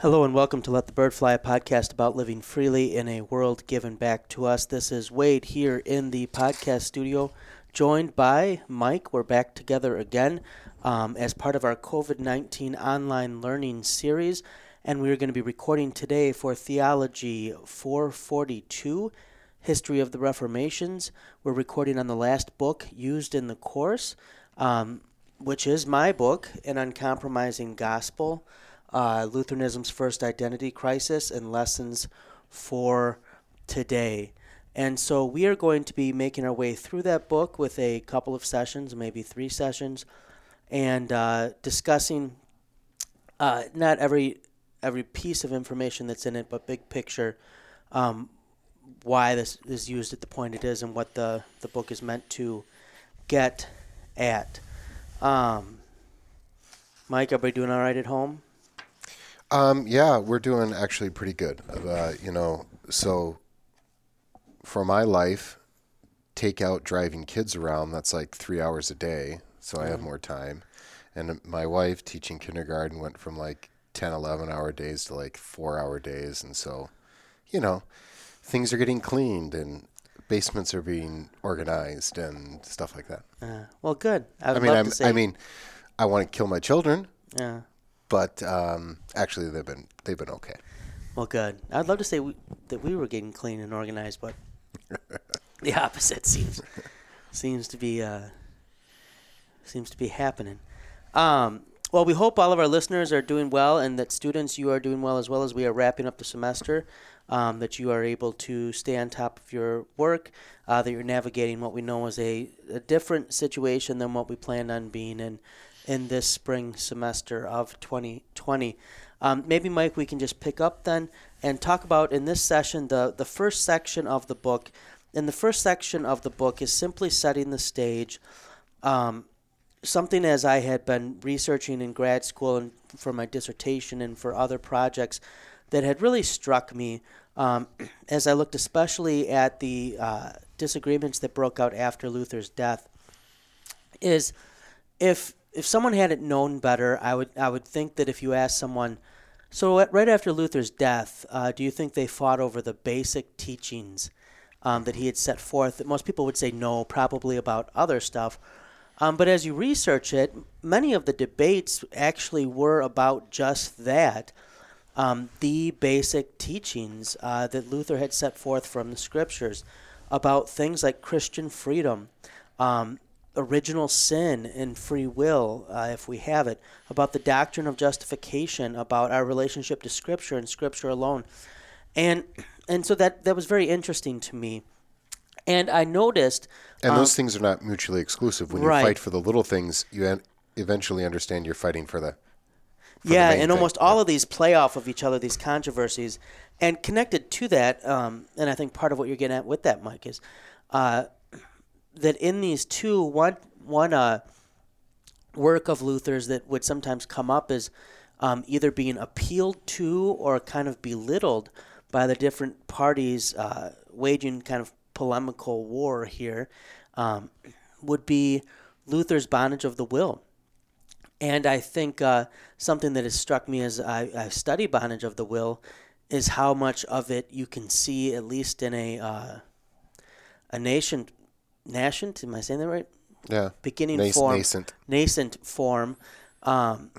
Hello and welcome to Let the Bird Fly, a podcast about living freely in a world given back to us. This is Wade here in the podcast studio, joined by Mike. We're back together again um, as part of our COVID 19 online learning series, and we're going to be recording today for Theology 442 History of the Reformations. We're recording on the last book used in the course, um, which is my book, An Uncompromising Gospel uh, Lutheranism's First Identity Crisis and Lessons for Today. And so we are going to be making our way through that book with a couple of sessions, maybe three sessions, and uh, discussing uh, not every every piece of information that's in it, but big picture, um, why this is used at the point it is, and what the the book is meant to get at. Um, Mike, everybody doing all right at home? Um, yeah, we're doing actually pretty good. Uh, you know, so for my life, take out driving kids around, that's like three hours a day. So mm-hmm. I have more time. And my wife teaching kindergarten went from like 10, 11 hour days to like four hour days. And so, you know, things are getting cleaned and basements are being organized and stuff like that. Uh, well, good. I, I mean, I'm, I mean, I want to kill my children. Yeah but um, actually they've been they've been okay. Well, good. I'd love to say we, that we were getting clean and organized, but the opposite seems seems to be uh, seems to be happening. Um, well, we hope all of our listeners are doing well, and that students you are doing well as well as we are wrapping up the semester. Um, that you are able to stay on top of your work, uh, that you're navigating what we know is a, a different situation than what we planned on being in in this spring semester of 2020. Um, maybe, Mike, we can just pick up then and talk about in this session the, the first section of the book. And the first section of the book is simply setting the stage. Um, something as I had been researching in grad school and for my dissertation and for other projects that had really struck me um, as I looked especially at the uh, disagreements that broke out after Luther's death is if if someone hadn't known better, I would I would think that if you ask someone, so right after Luther's death, uh, do you think they fought over the basic teachings um, that he had set forth? That Most people would say no, probably about other stuff. Um, but as you research it, many of the debates actually were about just that. Um, the basic teachings uh, that Luther had set forth from the scriptures about things like Christian freedom, um, original sin and free will, uh, if we have it, about the doctrine of justification, about our relationship to Scripture and Scripture alone, and and so that that was very interesting to me. And I noticed, and um, those things are not mutually exclusive. When you right. fight for the little things, you eventually understand you're fighting for the for yeah, and thing. almost all of these play off of each other, these controversies, and connected to that, um, and I think part of what you're getting at with that, Mike, is. Uh, that in these two, one one uh, work of Luther's that would sometimes come up is um, either being appealed to or kind of belittled by the different parties uh, waging kind of polemical war here um, would be Luther's bondage of the will. And I think uh, something that has struck me as I, I, study bondage of the will is how much of it you can see, at least in a uh, a nation nascent. Am I saying that right? Yeah. Beginning Nas- form. Nascent. Nascent form um,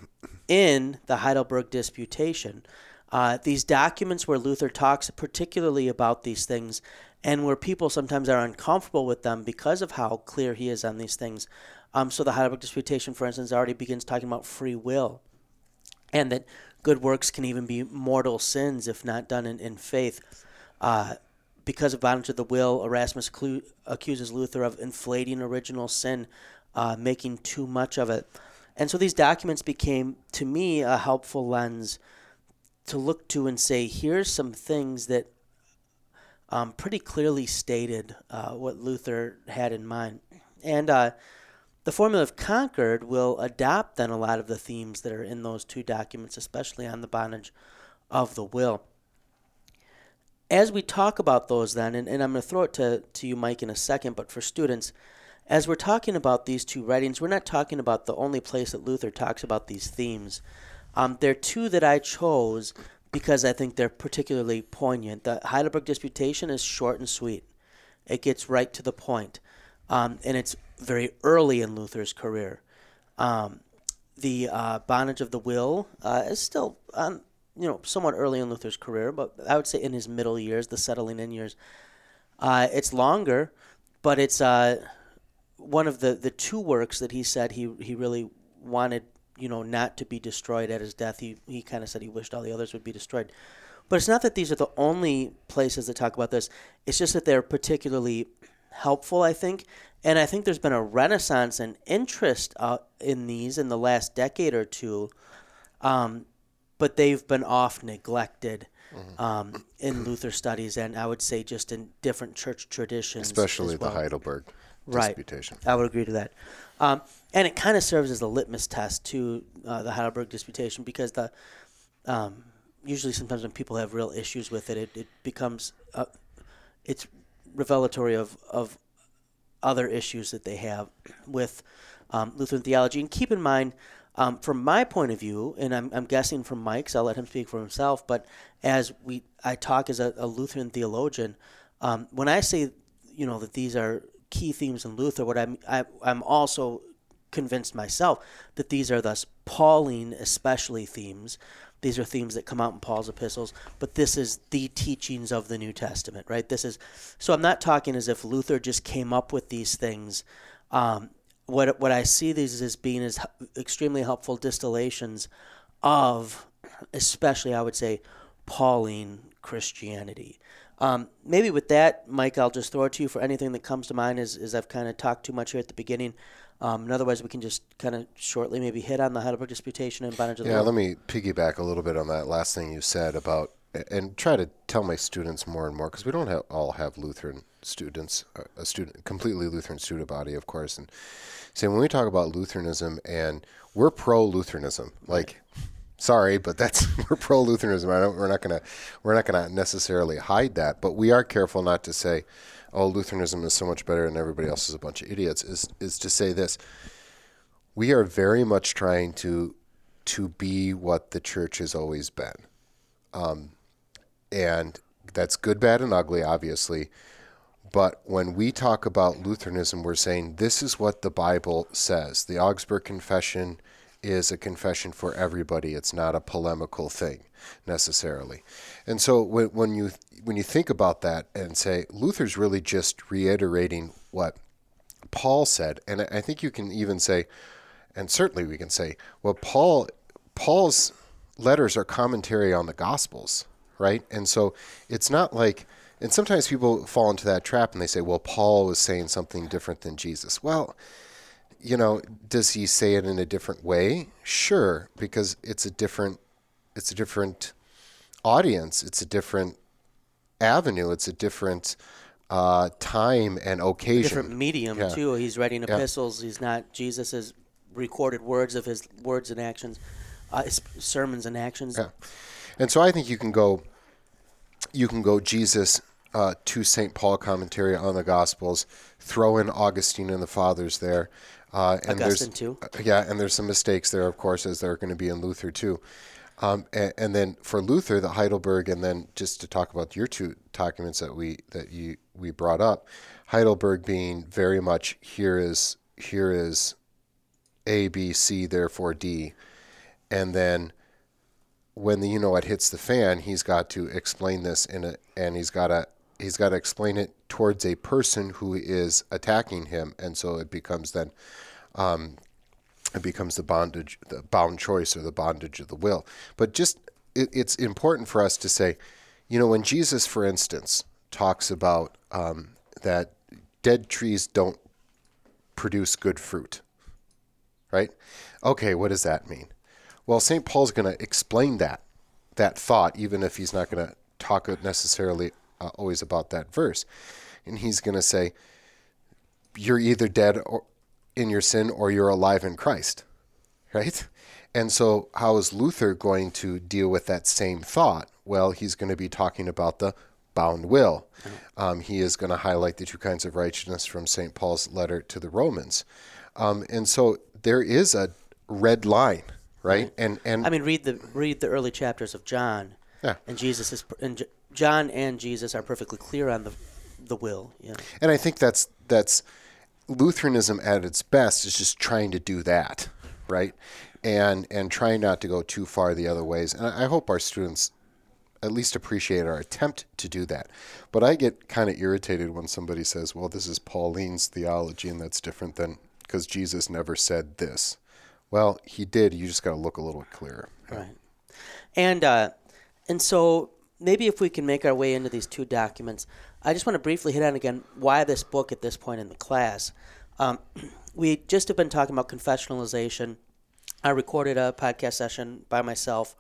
in the Heidelberg Disputation. Uh, these documents where Luther talks particularly about these things and where people sometimes are uncomfortable with them because of how clear he is on these things. Um, so the Heidelberg Disputation, for instance, already begins talking about free will and that good works can even be mortal sins if not done in, in faith. Uh, because of bondage of the will, Erasmus clu- accuses Luther of inflating original sin, uh, making too much of it. And so these documents became, to me, a helpful lens to look to and say, here's some things that um, pretty clearly stated uh, what Luther had in mind. And uh, the Formula of Concord will adopt then a lot of the themes that are in those two documents, especially on the bondage of the will as we talk about those then, and, and I'm going to throw it to, to you, Mike, in a second, but for students, as we're talking about these two writings, we're not talking about the only place that Luther talks about these themes. Um, there are two that I chose because I think they're particularly poignant. The Heidelberg Disputation is short and sweet. It gets right to the point, um, and it's very early in Luther's career. Um, the uh, Bondage of the Will uh, is still, um, you know, somewhat early in Luther's career, but I would say in his middle years, the settling in years. Uh, it's longer, but it's uh, one of the, the two works that he said he he really wanted, you know, not to be destroyed at his death. He he kind of said he wished all the others would be destroyed. But it's not that these are the only places that talk about this. It's just that they're particularly helpful, I think. And I think there's been a renaissance and interest uh, in these in the last decade or two, um, but they've been oft neglected Mm-hmm. um, in Luther studies, and I would say just in different church traditions, especially well. the Heidelberg Right. disputation. I would agree to that. Um, and it kind of serves as a litmus test to uh, the Heidelberg Disputation because the um, usually sometimes when people have real issues with it, it, it becomes uh, it's revelatory of of other issues that they have with um, Lutheran theology. And keep in mind, um, from my point of view, and I'm, I'm guessing from Mike's, I'll let him speak for himself. But as we, I talk as a, a Lutheran theologian, um, when I say, you know, that these are key themes in Luther, what I'm, I, I'm also convinced myself that these are thus Pauline, especially themes. These are themes that come out in Paul's epistles, but this is the teachings of the New Testament, right? This is so. I'm not talking as if Luther just came up with these things. Um, what what I see these as being is extremely helpful distillations of, especially I would say, Pauline Christianity. Um, maybe with that, Mike, I'll just throw it to you for anything that comes to mind. As, as I've kind of talked too much here at the beginning, um, and otherwise we can just kind of shortly maybe hit on the Heidelberg Disputation and the Yeah, let me piggyback a little bit on that last thing you said about, and try to tell my students more and more because we don't have, all have Lutheran students, uh, a student, completely Lutheran student body, of course, and say when we talk about Lutheranism and we're pro Lutheranism, like. Sorry, but that's we're pro Lutheranism. I don't, we're not gonna we're not gonna necessarily hide that, but we are careful not to say, "Oh, Lutheranism is so much better and everybody else is a bunch of idiots." Is is to say this: we are very much trying to to be what the church has always been. Um, and that's good, bad, and ugly, obviously. But when we talk about Lutheranism, we're saying this is what the Bible says. The Augsburg Confession is a confession for everybody. It's not a polemical thing necessarily. And so when, when you when you think about that and say Luther's really just reiterating what Paul said, and I think you can even say, and certainly we can say, well, Paul Paul's letters are commentary on the Gospels, right? And so it's not like, and sometimes people fall into that trap and they say, well, Paul was saying something different than Jesus. Well, you know, does he say it in a different way? Sure, because it's a different, it's a different audience. It's a different avenue. It's a different uh, time and occasion. different medium Yeah. too. He's writing epistles. He's not Jesus' recorded words of his words and actions, uh, his sermons and actions. Yeah. And so I think you can go, you can go Jesus uh, to St. Paul commentary on the Gospels, throw in Augustine and the Fathers there. Uh, and Augustine there's, too. uh, Yeah, and there's some mistakes there, of course, as there are going to be in Luther too. Um, and, and then for Luther, the Heidelberg, and then just to talk about your two documents that we that you we brought up, Heidelberg being very much here is here is A B C therefore D, and then when the you know what hits the fan, he's got to explain this in a and he's got to he's got to explain it towards a person who is attacking him, and so it becomes then um, it becomes the bondage, the bound choice, or the bondage of the will. But just it, it's important for us to say, you know, when Jesus, for instance, talks about um, that dead trees don't produce good fruit, right? Okay, what does that mean? Well, St. Paul's going to explain that that thought, even if he's not going to talk necessarily uh, always about that verse, and he's going to say, "You're either dead or, in your sin, or you're alive in Christ," right? And so, how is Luther going to deal with that same thought? Well, he's going to be talking about the bound will. Um, he is going to highlight the two kinds of righteousness from St. Paul's letter to the Romans. Um, and so there is a red line, right? And and I mean, read the read the early chapters of John. Yeah. And Jesus is and John and Jesus are perfectly clear on the the will. Yeah. and I think that's that's Lutheranism at its best is just trying to do that, right? And and trying not to go too far the other ways. And I I hope our students at least appreciate our attempt to do that. But I get kind of irritated when somebody says, "Well, this is Pauline's theology, and that's different than because Jesus never said this." Well, he did. You just got to look a little clearer. Right. And uh, and so maybe if we can make our way into these two documents, I just want to briefly hit on again why this book at this point in the class. Um, we just have been talking about confessionalization. I recorded a podcast session by myself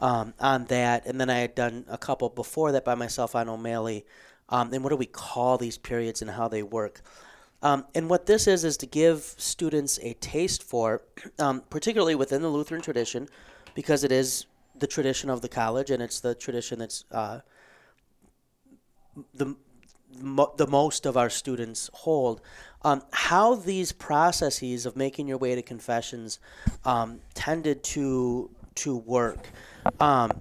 um, on that, and then I had done a couple before that by myself on O'Malley. Um, and what do we call these periods and how they work? Um, and what this is is to give students a taste for, um, particularly within the Lutheran tradition, because it is the tradition of the college and it's the tradition that's uh, the the most of our students hold. Um, how these processes of making your way to confessions um, tended to to work, um,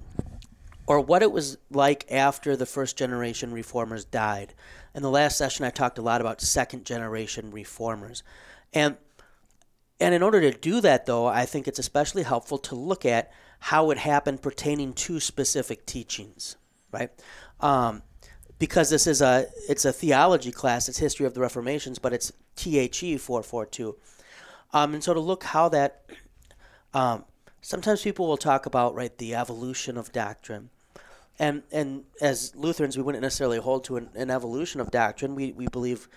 or what it was like after the first generation reformers died. In the last session, I talked a lot about second generation reformers, and and in order to do that, though, I think it's especially helpful to look at how it happened pertaining to specific teachings, right? Um, because this is a it's a theology class, it's history of the Reformations, but it's THE four four two, um, and so to look how that. Um, sometimes people will talk about right the evolution of doctrine, and and as Lutherans, we wouldn't necessarily hold to an, an evolution of doctrine. We we believe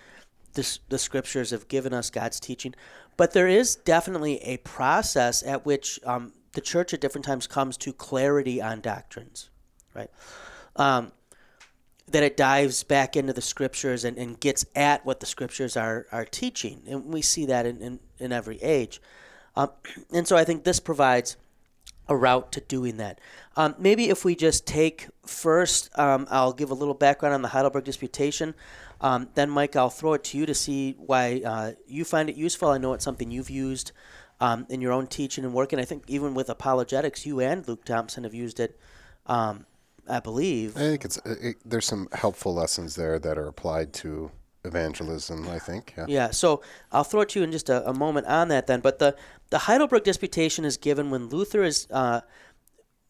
this, the scriptures have given us God's teaching, but there is definitely a process at which um, the church at different times comes to clarity on doctrines, right? Um, that it dives back into the scriptures and, and gets at what the scriptures are, are teaching. And we see that in, in, in every age. Um, and so I think this provides a route to doing that. Um, maybe if we just take first, um, I'll give a little background on the Heidelberg Disputation. Um, then, Mike, I'll throw it to you to see why uh, you find it useful. I know it's something you've used um, in your own teaching and work, and I think even with apologetics, you and Luke Thompson have used it. Um, I believe. I think it's it, there's some helpful lessons there that are applied to evangelism. I think. Yeah. Yeah, so I'll throw it to you in just a, a moment on that then. But the, the Heidelberg Disputation is given when Luther is uh,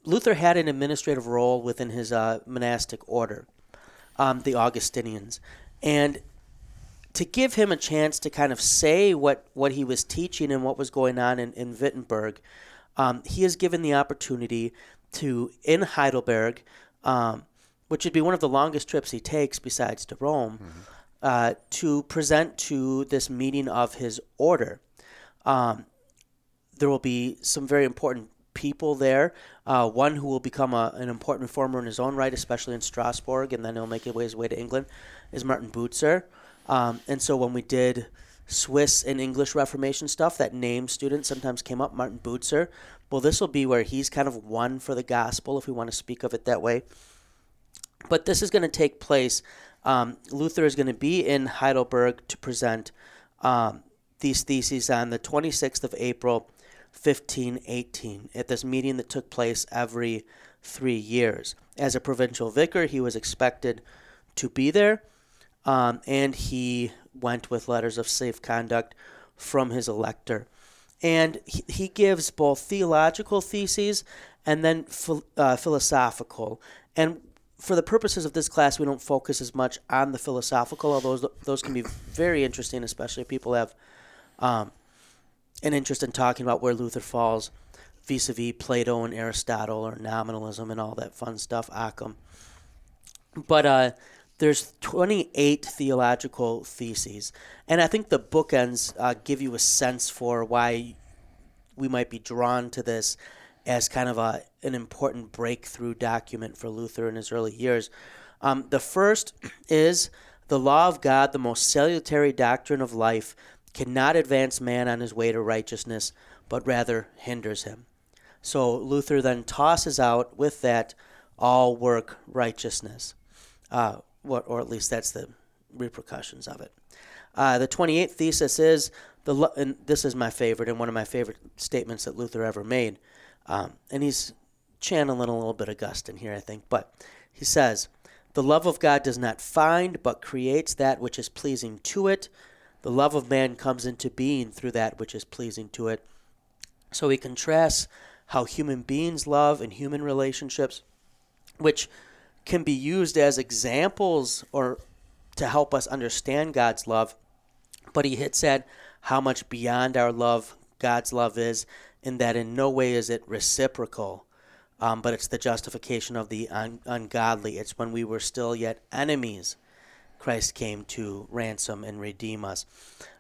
Luther had an administrative role within his uh, monastic order, um, the Augustinians, and to give him a chance to kind of say what, what he was teaching and what was going on in, in Wittenberg, um, he is given the opportunity to in Heidelberg, um, which would be one of the longest trips he takes besides to Rome, uh, to present to this meeting of his order. Um, there will be some very important people there. Uh, won who will become a, an important reformer in his own right, especially in Strasbourg, and then he'll make his way, his way to England, is Martin Butzer. Um, and so when we did Swiss and English Reformation stuff, that name student sometimes came up, Martin Butzer. Well, this will be where he's kind of one for the gospel, if we want to speak of it that way. But this is going to take place. Um, Luther is going to be in Heidelberg to present um, these theses on the 26th of April, 1518, at this meeting that took place every three years. As a provincial vicar, he was expected to be there, um, and he went with letters of safe conduct from his elector. And he, he gives both theological theses and then phil, uh, philosophical. And for the purposes of this class, we don't focus as much on the philosophical, although those, can be very interesting, especially if people have um, an interest in talking about where Luther falls vis-a-vis Plato and Aristotle or nominalism and all that fun stuff, Occam. But uh, there's 28 theological theses, and I think the bookends uh, give you a sense for why we might be drawn to this as kind of a an important breakthrough document for Luther in his early years. Um, the first is the law of God, the most salutary doctrine of life, cannot advance man on his way to righteousness, but rather hinders him. So Luther then tosses out with that all work righteousness, uh, what, or at least that's the repercussions of it. Uh, the 28th thesis is the and this is my favorite and one of my favorite statements that Luther ever made. Um, and he's channeling a little bit of Augustine here, I think. But he says, The love of God does not find, but creates that which is pleasing to it. The love of man comes into being through that which is pleasing to it. So he contrasts how human beings love and human relationships, which can be used as examples or to help us understand God's love. But he hits at how much beyond our love God's love is, in that in no way is it reciprocal, um, but it's the justification of the un- ungodly. It's when we were still yet enemies. Christ came to ransom and redeem us.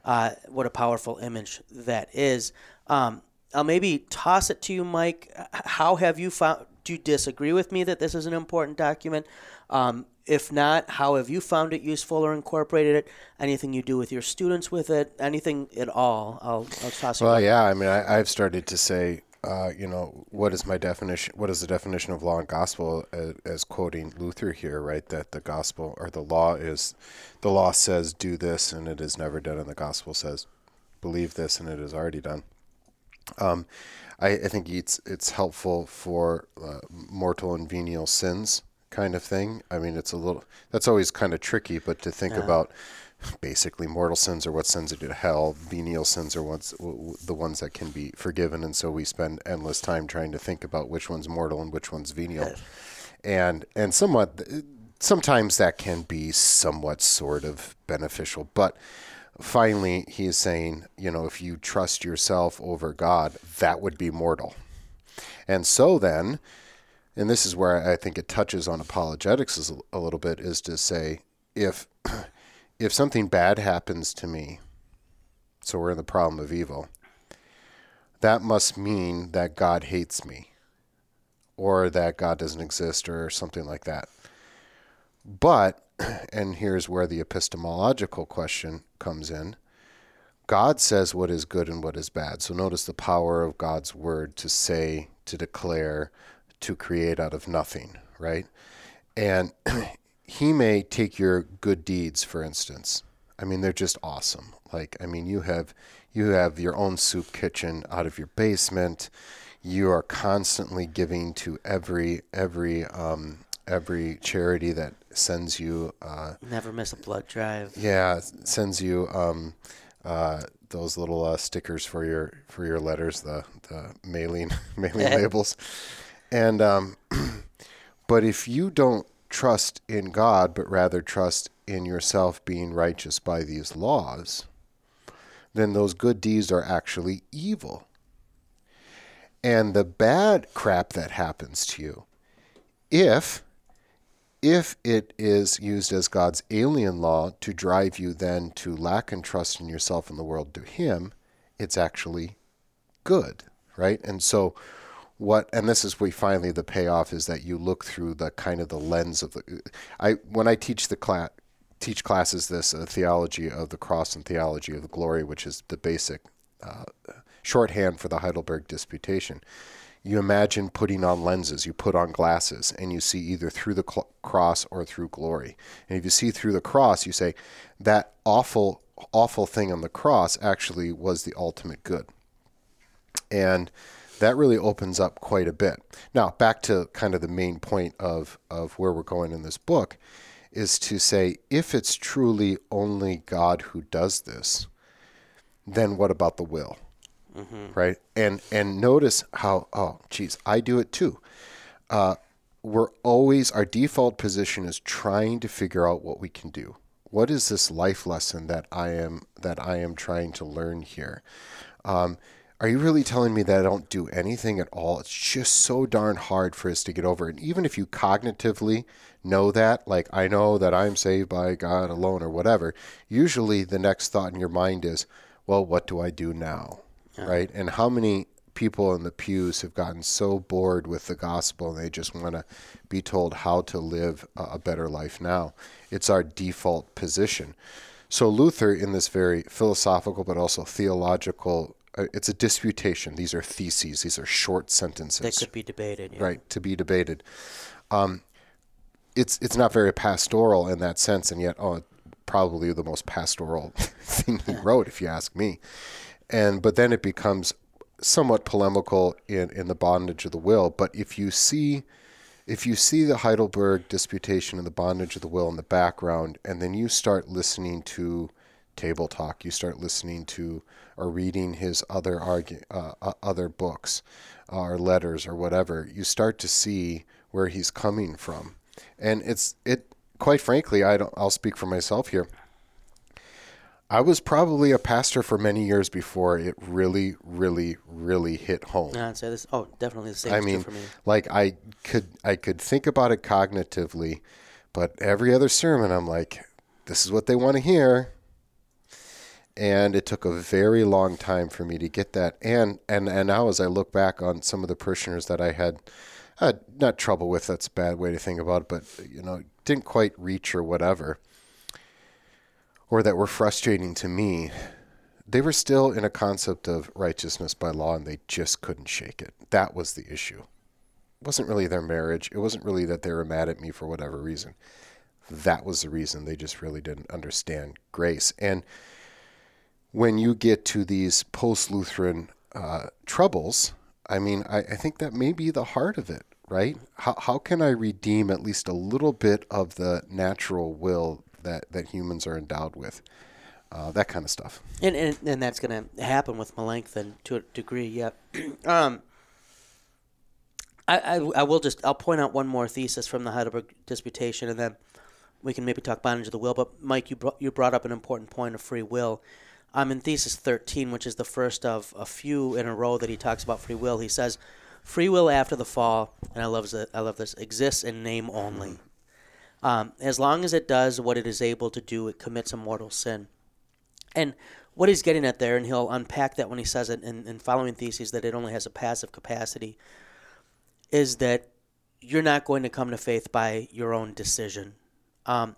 Uh, what a powerful image that is. Um, I'll maybe toss it to you, Mike. How have you found? Do you disagree with me that this is an important document? Um, if not, how have you found it useful or incorporated it? Anything you do with your students with it? Anything at all? I'll, I'll toss it. Well, yeah. I mean, I, I've started to say, uh, you know, what is my definition? What is the definition of law and gospel? As, as quoting Luther here, right? That the gospel or the law is, the law says do this and it is never done, and the gospel says believe this and it is already done. Um, I, I, think it's it's helpful for uh, mortal and venial sins kind of thing. I mean, it's a little that's always kind of tricky, but to think yeah. about basically mortal sins are what sends you to hell. Venial sins are what's the ones that can be forgiven, and so we spend endless time trying to think about which one's mortal and which one's venial, and and somewhat sometimes that can be somewhat sort of beneficial, but finally, he is saying, you know, if you trust yourself over God, that would be mortal. And so then, and this is where I think it touches on apologetics a little bit, is to say, if if something bad happens to me, so we're in the problem of evil, that must mean that God hates me, or that God doesn't exist, or something like that. But and here's where the epistemological question comes in. God says what is good and what is bad. So notice the power of God's word to say, to declare, to create out of nothing, right? And he may take your good deeds, for instance. I mean, they're just awesome. Like, I mean, you have you have your own soup kitchen out of your basement. You are constantly giving to every every um, every charity that sends you. Uh, Never miss a blood drive. Yeah, sends you um, uh, those little uh, stickers for your for your letters, the the mailing mailing labels, and um, but if you don't trust in God, but rather trust in yourself being righteous by these laws, then those good deeds are actually evil. And the bad crap that happens to you, if if it is used as God's alien law to drive you then to lack and trust in yourself and the world to Him, it's actually good, right? And so, what and this is we finally the payoff is that you look through the kind of the lens of the. I when I teach the class teach classes this uh, theology of the cross and theology of the glory, which is the basic uh, shorthand for the Heidelberg Disputation you imagine putting on lenses, you put on glasses, and you see either through the cl- cross or through glory. And if you see through the cross, you say, that awful, awful thing on the cross actually was the ultimate good. And that really opens up quite a bit. Now, back to kind of the main point of, of where we're going in this book is to say if it's truly only God who does this, then what about the will? mm-hmm. right? And and notice how oh geez, I do it too. Uh, we're always our default position is trying to figure out what we can do. What is this life lesson that I am that I am trying to learn here? Um, are you really telling me that I don't do anything at all? It's just so darn hard for us to get over. And even if you cognitively know that, like I know that I'm saved by God alone or whatever, usually the next thought in your mind is, well, what do I do now? yeah. right? And how many people in the pews have gotten so bored with the gospel and they just want to be told how to live a better life now? It's our default position. So Luther, in this very philosophical but also theological it's a disputation. These are theses. These are short sentences. That could be debated. Yeah. Right, to be debated. Um, it's it's not very pastoral in that sense, and yet, oh, probably the most pastoral thing he wrote, if you ask me. And but then it becomes somewhat polemical in, in the bondage of the will. But if you see if you see the Heidelberg disputation and the bondage of the will in the background, and then you start listening to table talk, you start listening to or reading his other argue, uh, uh, other books uh, or letters or whatever, you start to see where he's coming from, and it's it. Quite frankly, I don't. I'll speak for myself here. I was probably a pastor for many years before it really, really, really hit home. Yeah, I'd say this. Oh, definitely the same. I mean, for me. like I could I could think about it cognitively, but every other sermon I'm like, this is what they want to hear. And it took a very long time for me to get that. And and and now as I look back on some of the parishioners that I had uh, not trouble with, that's a bad way to think about it, but you know, didn't quite reach or whatever. Or that were frustrating to me, they were still in a concept of righteousness by law and they just couldn't shake it. That was the issue. It wasn't really their marriage. It wasn't really that they were mad at me for whatever reason. That was the reason they just really didn't understand grace. And when you get to these post Lutheran uh, troubles, I mean, I, I think that may be the heart of it, right? How, how can I redeem at least a little bit of the natural will that, that humans are endowed with? Uh, that kind of stuff. And, and and that's going to happen with Melanchthon to a degree. Yeah. um, I, I I will just I'll point out one more thesis from the Heidelberg Disputation, and then we can maybe talk bondage of the will. But Mike, you brought you brought up an important point of free will. Um, in thesis 13, which is the first of a few in a row that he talks about free will, he says, "Free will after the fall," and I love this, I love this, exists in name only. Um, as long as it does what it is able to do, it commits a mortal sin. And what he's getting at there, and he'll unpack that when he says it in, in following theses that it only has a passive capacity, is that you're not going to come to faith by your own decision. Um,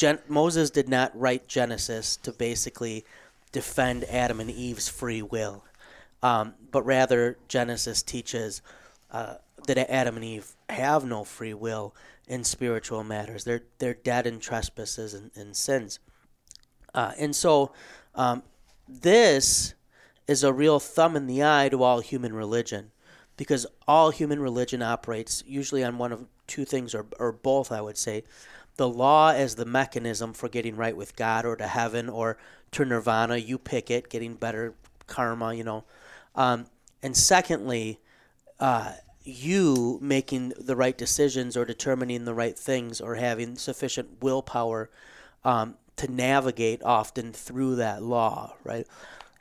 Gen- Moses did not write Genesis to basically defend Adam and Eve's free will, um, but rather Genesis teaches uh, that Adam and Eve have no free will in spiritual matters. They're they're dead in trespasses and, and sins. Uh, and so, um, this is a real thumb in the eye to all human religion, because all human religion operates usually on one of two things, or, or both, I would say. The law as the mechanism for getting right with God or to heaven or to nirvana. You pick it, getting better karma, you know. Um, and secondly, uh, you making the right decisions or determining the right things or having sufficient willpower um, to navigate often through that law, right?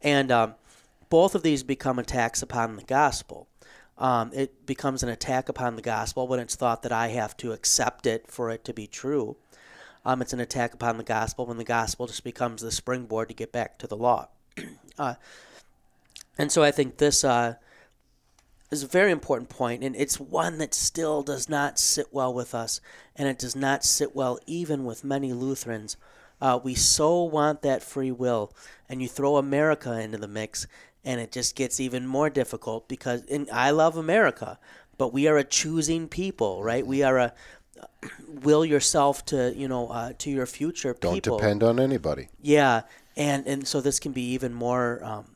And um, both of these become attacks upon the gospel. Um, it becomes an attack upon the gospel when it's thought that I have to accept it for it to be true. Um, it's an attack upon the gospel when the gospel just becomes the springboard to get back to the law. uh, and so I think this uh, is a very important point, and it's one that still does not sit well with us, and it does not sit well even with many Lutherans. Uh, we so want that free will, and you throw America into the mix, and it just gets even more difficult because I love America, but we are a choosing people, right? We are a will yourself to you know uh, to your future Don't depend on anybody. Yeah, and and so this can be even more um,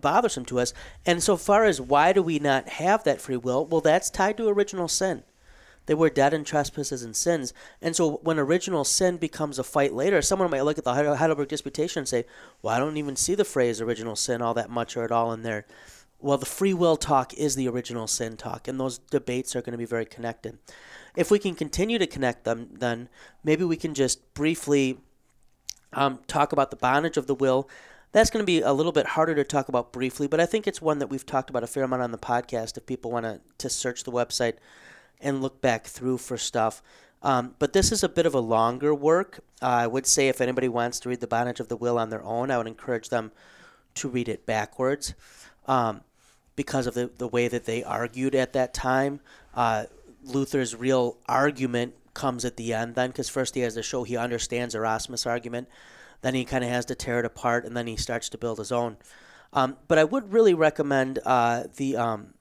bothersome to us. And so far as why do we not have that free will? Well, that's tied to original sin. They were dead in trespasses and sins. And so when original sin becomes a fight later, someone might look at the Heidelberg Disputation and say, well, I don't even see the phrase original sin all that much or at all in there. Well, the free will talk is the original sin talk, and those debates are going to be very connected. If we can continue to connect them, then maybe we can just briefly um, talk about the bondage of the will. That's going to be a little bit harder to talk about briefly, but I think it's one that we've talked about a fair amount on the podcast. If people want to to search the website and look back through for stuff. Um, but this is a bit of a longer work. Uh, I would say if anybody wants to read The Bondage of the Will on their own, I would encourage them to read it backwards um, because of the, the way that they argued at that time. Uh, Luther's real argument comes at the end then because first he has to show he understands Erasmus' argument. Then he kind of has to tear it apart and then he starts to build his own. Um, but I would really recommend uh, the um,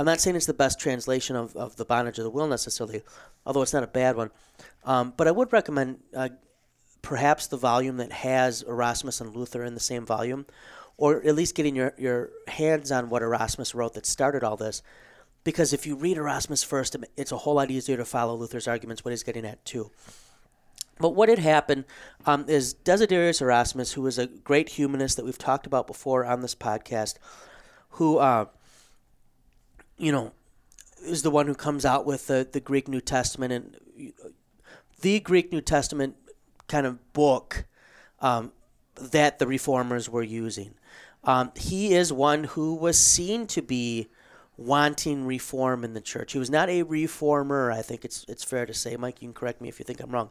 I'm not saying it's the best translation of, of the bondage of the will necessarily, although it's not a bad one. Um, but I would recommend uh, perhaps the volume that has Erasmus and Luther in the same volume, or at least getting your, your hands on what Erasmus wrote that started all this. Because if you read Erasmus first, it's a whole lot easier to follow Luther's arguments, what he's getting at too. But what had happened um, is Desiderius Erasmus, who was a great humanist that we've talked about before on this podcast, who, uh, you know, is the one who comes out with the, the Greek New Testament and the Greek New Testament kind of book um, that the reformers were using. Um, he is one who was seen to be wanting reform in the church. He was not a reformer. I think it's it's fair to say, Mike. You can correct me if you think I'm wrong,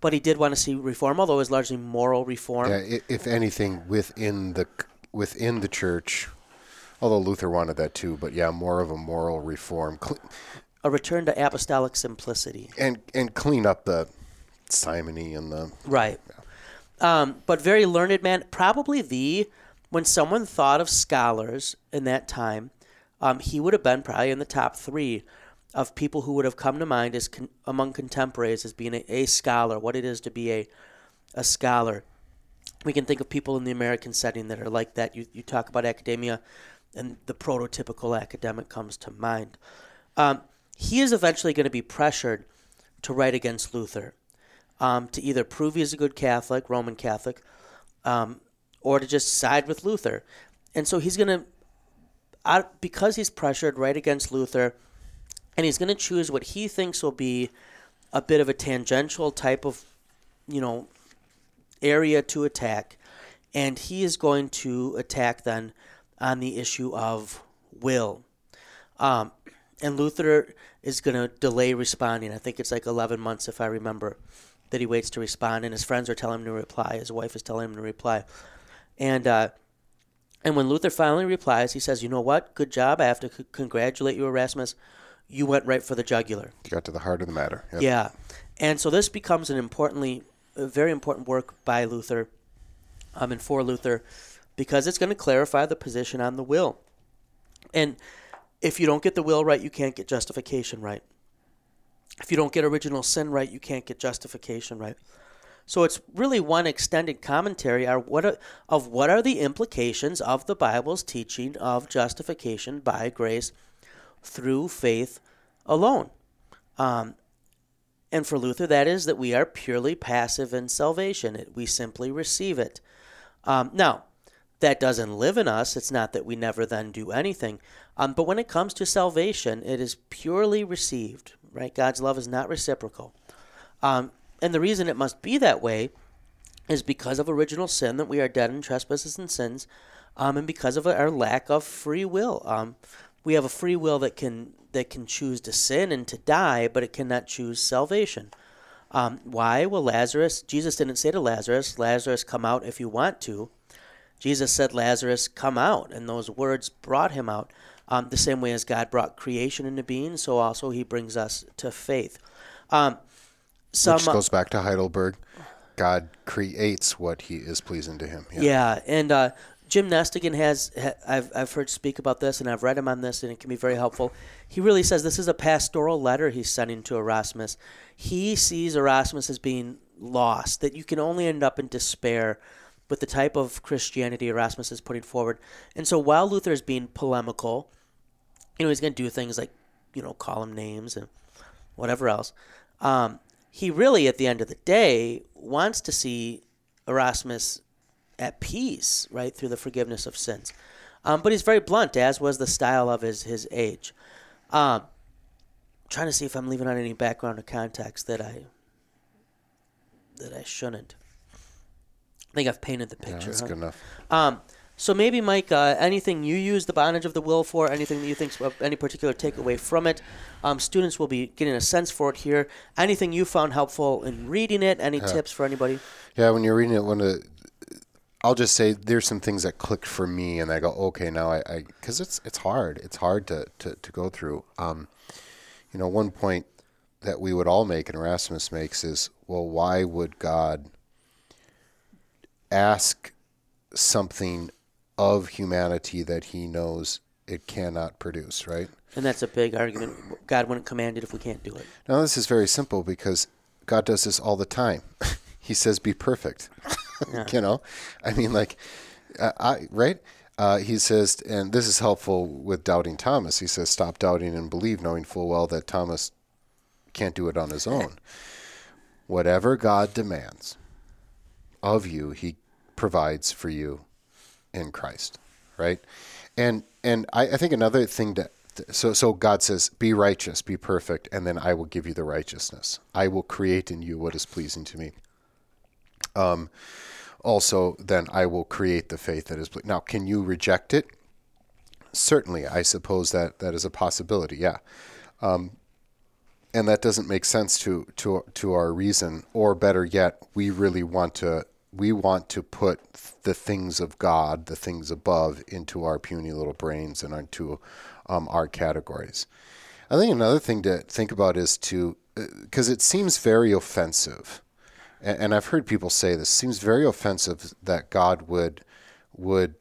but he did want to see reform, although it was largely moral reform. Yeah, if anything, within the within the church, although Luther wanted that too, but yeah, more of a moral reform, a return to apostolic simplicity, and and clean up the simony and the right. Yeah. Um, but very learned man, probably the when someone thought of scholars in that time, um, he would have been probably in the top three of people who would have come to mind as con- among contemporaries as being a, a, scholar, what it is to be a, a scholar. We can think of people in the American setting that are like that. You, you talk about academia, and the prototypical academic comes to mind. Um, he is eventually going to be pressured to write against Luther, um, to either prove he's a good Catholic, Roman Catholic, um, or to just side with Luther. And so he's going to, because he's pressured right against Luther, and he's going to choose what he thinks will be a bit of a tangential type of, you know, area to attack, and he is going to attack then on the issue of will. Um, and Luther is going to delay responding. I think it's like 11 months, if I remember, that he waits to respond, and his friends are telling him to reply. His wife is telling him to reply, and uh, and when Luther finally replies, he says, "You know what? Good job. I have to c- congratulate you, Erasmus you went right for the jugular. You got to the heart of the matter. Yep. Yeah, and so this becomes an importantly, a very important work by Luther, um, and for Luther, because it's going to clarify the position on the will, and if you don't get the will right, you can't get justification right. If you don't get original sin right, you can't get justification right. So it's really one extended commentary are what are, of what are the implications of the Bible's teaching of justification by grace through faith alone. Um, and for Luther, that is that we are purely passive in salvation. It, we simply receive it. Um, now, that doesn't live in us. It's not that we never then do anything. Um, but when it comes to salvation, it is purely received, right? God's love is not reciprocal. Um, and the reason it must be that way is because of original sin, that we are dead in trespasses and sins, um, and because of our lack of free will. Um, we have a free will that can that can choose to sin and to die, but it cannot choose salvation. Um, why? Well, Lazarus. Jesus didn't say to Lazarus, "Lazarus, come out if you want to." Jesus said, "Lazarus, come out," and those words brought him out. Um, the same way as God brought creation into being, so also He brings us to faith. Um, some, Which goes back to Heidelberg. God creates what He is pleasing to Him. Yeah, yeah and uh, Jim Nestingen has, I've, I've heard speak about this and I've read him on this and it can be very helpful. He really says this is a pastoral letter he's sending to Erasmus. He sees Erasmus as being lost, that you can only end up in despair with the type of Christianity Erasmus is putting forward. And so while Luther is being polemical, you know, he's going to do things like, you know, call him names and whatever else. Um, he really, at the end of the day, wants to see Erasmus at peace, right, through the forgiveness of sins. Um, but he's very blunt, as was the style of his, his age. Um, trying to see if I'm leaving out any background or context that I that I shouldn't. I think I've painted the picture. Yeah, that's huh? good enough. Um, so maybe, Mike, uh, anything you use the bondage of the will for, anything that you think any particular takeaway from it, um, students will be getting a sense for it here. Anything you found helpful in reading it? Any yeah. tips for anybody? Yeah, when you're reading it, one of I'll just say there's some things that clicked for me, and I go, okay, now I, because it's it's hard. It's hard to to, to go through. Um, you know, one point that we would all make, and Erasmus makes, is, well, why would God ask something of humanity that He knows it cannot produce, right? And that's a big argument. God wouldn't command it if we can't do it. Now, this is very simple because God does this all the time. he says, be perfect. Yeah. you know, I mean, like, uh, I, right? Uh, he says, and this is helpful with doubting Thomas. He says, stop doubting and believe, knowing full well that Thomas can't do it on his own. Whatever God demands of you, he provides for you in Christ, right? And and I, I think another thing that so so God says, "Be righteous, be perfect, and then I will give you the righteousness. I will create in you what is pleasing to me." Um, also, then I will create the faith that is. Ple- now, can you reject it? Certainly, I suppose that that is a possibility. Yeah, um, and that doesn't make sense to to to our reason. Or better yet, we really want to we want to put the things of God, the things above, into our puny little brains and into um, our categories. I think another thing to think about is to, because uh, it seems very offensive, and, and I've heard people say this seems very offensive that God would would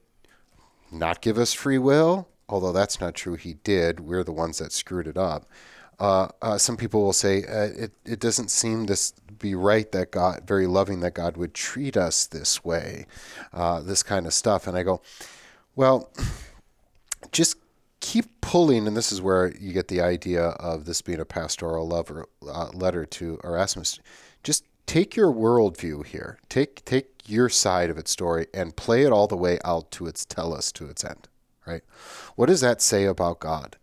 not give us free will, although that's not true. He did. We're the ones that screwed it up. Uh, uh, some people will say uh, it, it doesn't seem to be right that God, very loving that God would treat us this way, uh, this kind of stuff. And I go, well, just keep pulling, and this is where you get the idea of this being a pastoral lover, uh, letter to Erasmus. Just take your worldview here, take take your side of its story, and play it all the way out to its telos to its end. Right? What does that say about God?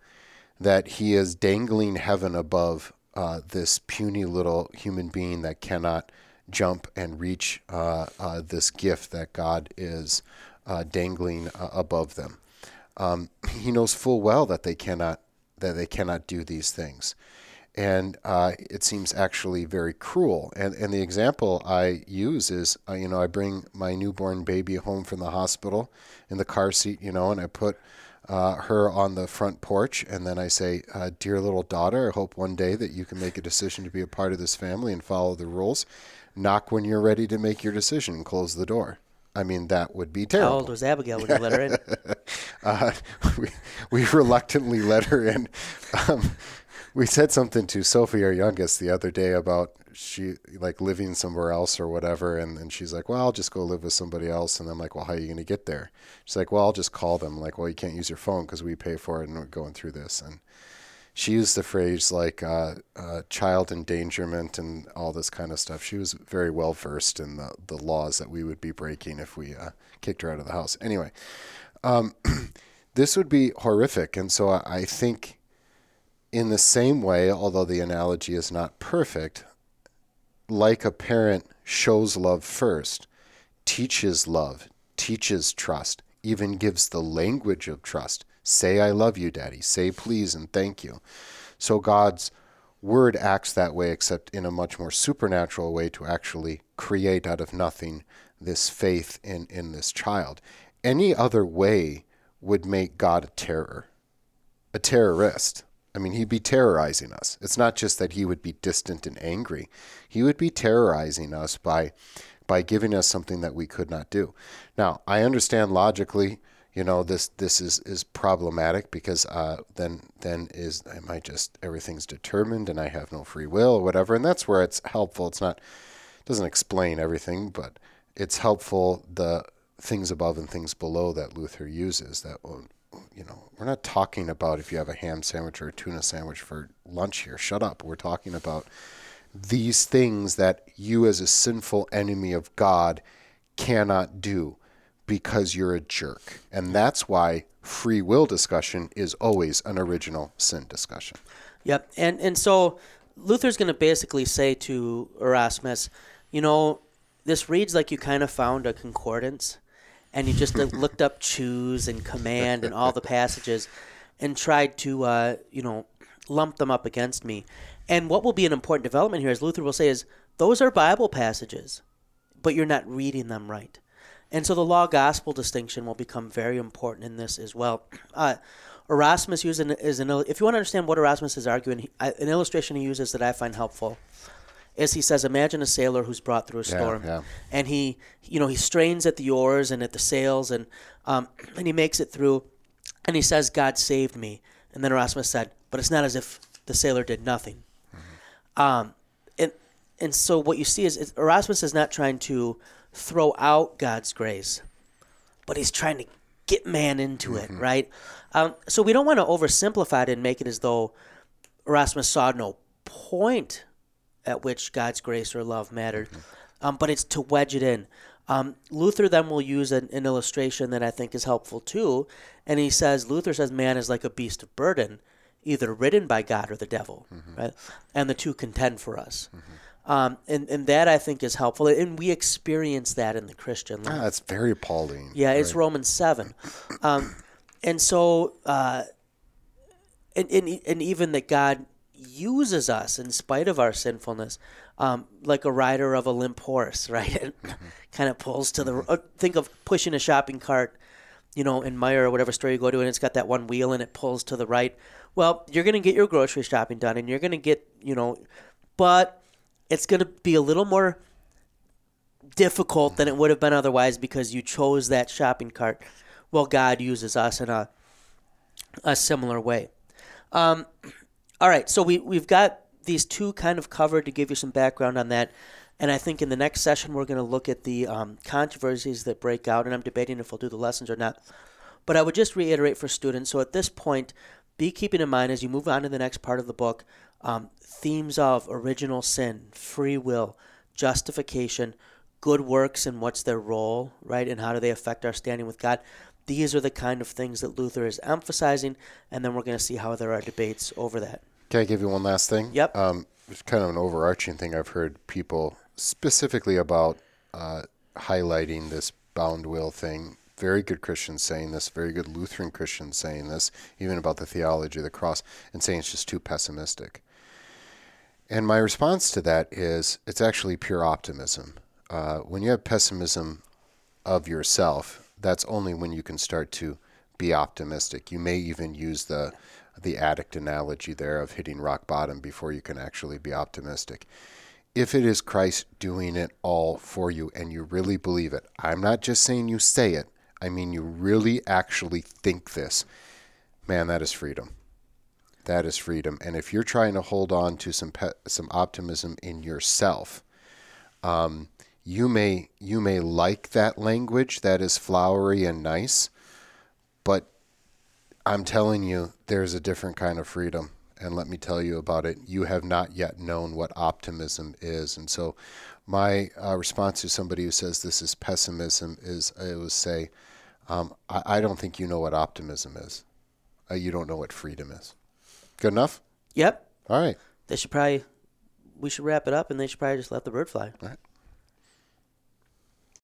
That He is dangling heaven above uh, this puny little human being that cannot jump and reach uh, uh, this gift that God is uh, dangling uh, above them um, he knows full well that they cannot that they cannot do these things, and uh, it seems actually very cruel. And and the example I use is you know I bring my newborn baby home from the hospital in the car seat, you know, and I put. Uh, her on the front porch, and then I say, uh, "Dear little daughter, I hope one day that you can make a decision to be a part of this family and follow the rules. Knock when you're ready to make your decision and close the door." I mean, that would be terrible. How old was Abigail when you let her in? uh, we, we reluctantly let her in. Um, we said something to Sophie, our youngest, the other day about she like living somewhere else or whatever, and, and she's like, "Well, I'll just go live with somebody else." And I'm like, "Well, how are you going to get there?" She's like, "Well, I'll just call them." I'm like, "Well, you can't use your phone because we pay for it, and we're going through this." And she used the phrase like uh, uh, child endangerment and all this kind of stuff. She was very well versed in the, the laws that we would be breaking if we uh, kicked her out of the house. Anyway, um, this would be horrific. And so I, I think, in the same way, although the analogy is not perfect, like a parent shows love first, teaches love, teaches trust, even gives the language of trust Say, I love you, Daddy. Say, please, and thank you. So God's word acts that way, except in a much more supernatural way to actually create out of nothing this faith in, in this child. Any other way would make God a terror, a terrorist. I mean, he'd be terrorizing us. It's not just that he would be distant and angry, he would be terrorizing us by, by giving us something that we could not do. Now, I understand logically you know this this is is problematic because uh, then then is am I just everything's determined and I have no free will or whatever and that's where it's helpful it's not doesn't explain everything but it's helpful the things above and things below that Luther uses that you know we're not talking about if you have a ham sandwich or a tuna sandwich for lunch here shut up we're talking about these things that you as a sinful enemy of God cannot do because you're a jerk. And that's why free will discussion is always an original sin discussion. Yep. And and so Luther's going to basically say to Erasmus, you know, this reads like you kind of found a concordance and he just looked up choose and command and all the passages and tried to uh, you know, lump them up against me. And what will be an important development here, as Luther will say, is those are Bible passages, but you're not reading them right. And so the law gospel distinction will become very important in this as well. Uh, Erasmus uses an, is an if you want to understand what Erasmus is arguing, he, uh, an illustration he uses that I find helpful is he says, imagine a sailor who's brought through a storm, yeah, yeah. and he, you know, he strains at the oars and at the sails, and um, and he makes it through, and he says, God saved me. And then Erasmus said, but it's not as if the sailor did nothing. Um, and, and so what you see is, is Erasmus is not trying to throw out God's grace, but he's trying to get man into it, right? Um, so we don't want to oversimplify it and make it as though Erasmus saw no point at which God's grace or love mattered, um, but it's to wedge it in. Um, Luther then will use an, an illustration that I think is helpful too, and he says Luther says man is like a beast of burden, either ridden by God or the devil, right? And the two contend for us. Um, and, and that I think is helpful, and we experience that in the Christian life. Ah, that's very Pauline. Yeah, it's Romans seven, um, and so uh, and, and and even that God uses us in spite of our sinfulness, um, like a rider of a limp horse, right? And kind of pulls to the. uh, Think of pushing a shopping cart, you know, in Meijer or whatever store you go to, and it's got that one wheel and it pulls to the right. Well, you're going to get your grocery shopping done, and you're going to get, you know, but it's going to be a little more difficult than it would have been otherwise because you chose that shopping cart. Well, God uses us in a a similar way. Um, all right, so we we've got these two kind of covered to give you some background on that, and I think in the next session we're going to look at the um, controversies that break out, and I'm debating if we'll do the lessons or not. But I would just reiterate for students. So at this point, be keeping in mind as you move on to the next part of the book, um, themes of original sin, free will, justification, good works, and what's their role, right, and how do they affect our standing with God. These are the kind of things that Luther is emphasizing, and then we're going to see how there are debates over that. Can I give you one last thing? Yep. Um, it's kind of an overarching thing I've heard people specifically about uh, highlighting this bound will thing. Very good Christians saying this, very good Lutheran Christians saying this, even about the theology of the cross, and saying it's just too pessimistic. And my response to that is it's actually pure optimism. Uh, when you have pessimism of yourself, that's only when you can start to be optimistic. You may even use the the addict analogy there of hitting rock bottom before you can actually be optimistic. If it is Christ doing it all for you and you really believe it, I'm not just saying you say it, I mean you really actually think this, man, that is freedom. That is freedom. And if you're trying to hold on to some pe- some optimism in yourself, um, you may you may like that language that is flowery and nice, but I'm telling you, there's a different kind of freedom. And let me tell you about it. You have not yet known what optimism is. And so, my uh, response to somebody who says this is pessimism is I would say, um, I, I don't think you know what optimism is. Uh, you don't know what freedom is. Good enough? Yep, All right. they should probably we should wrap it up, and they should probably just let the bird fly. All right.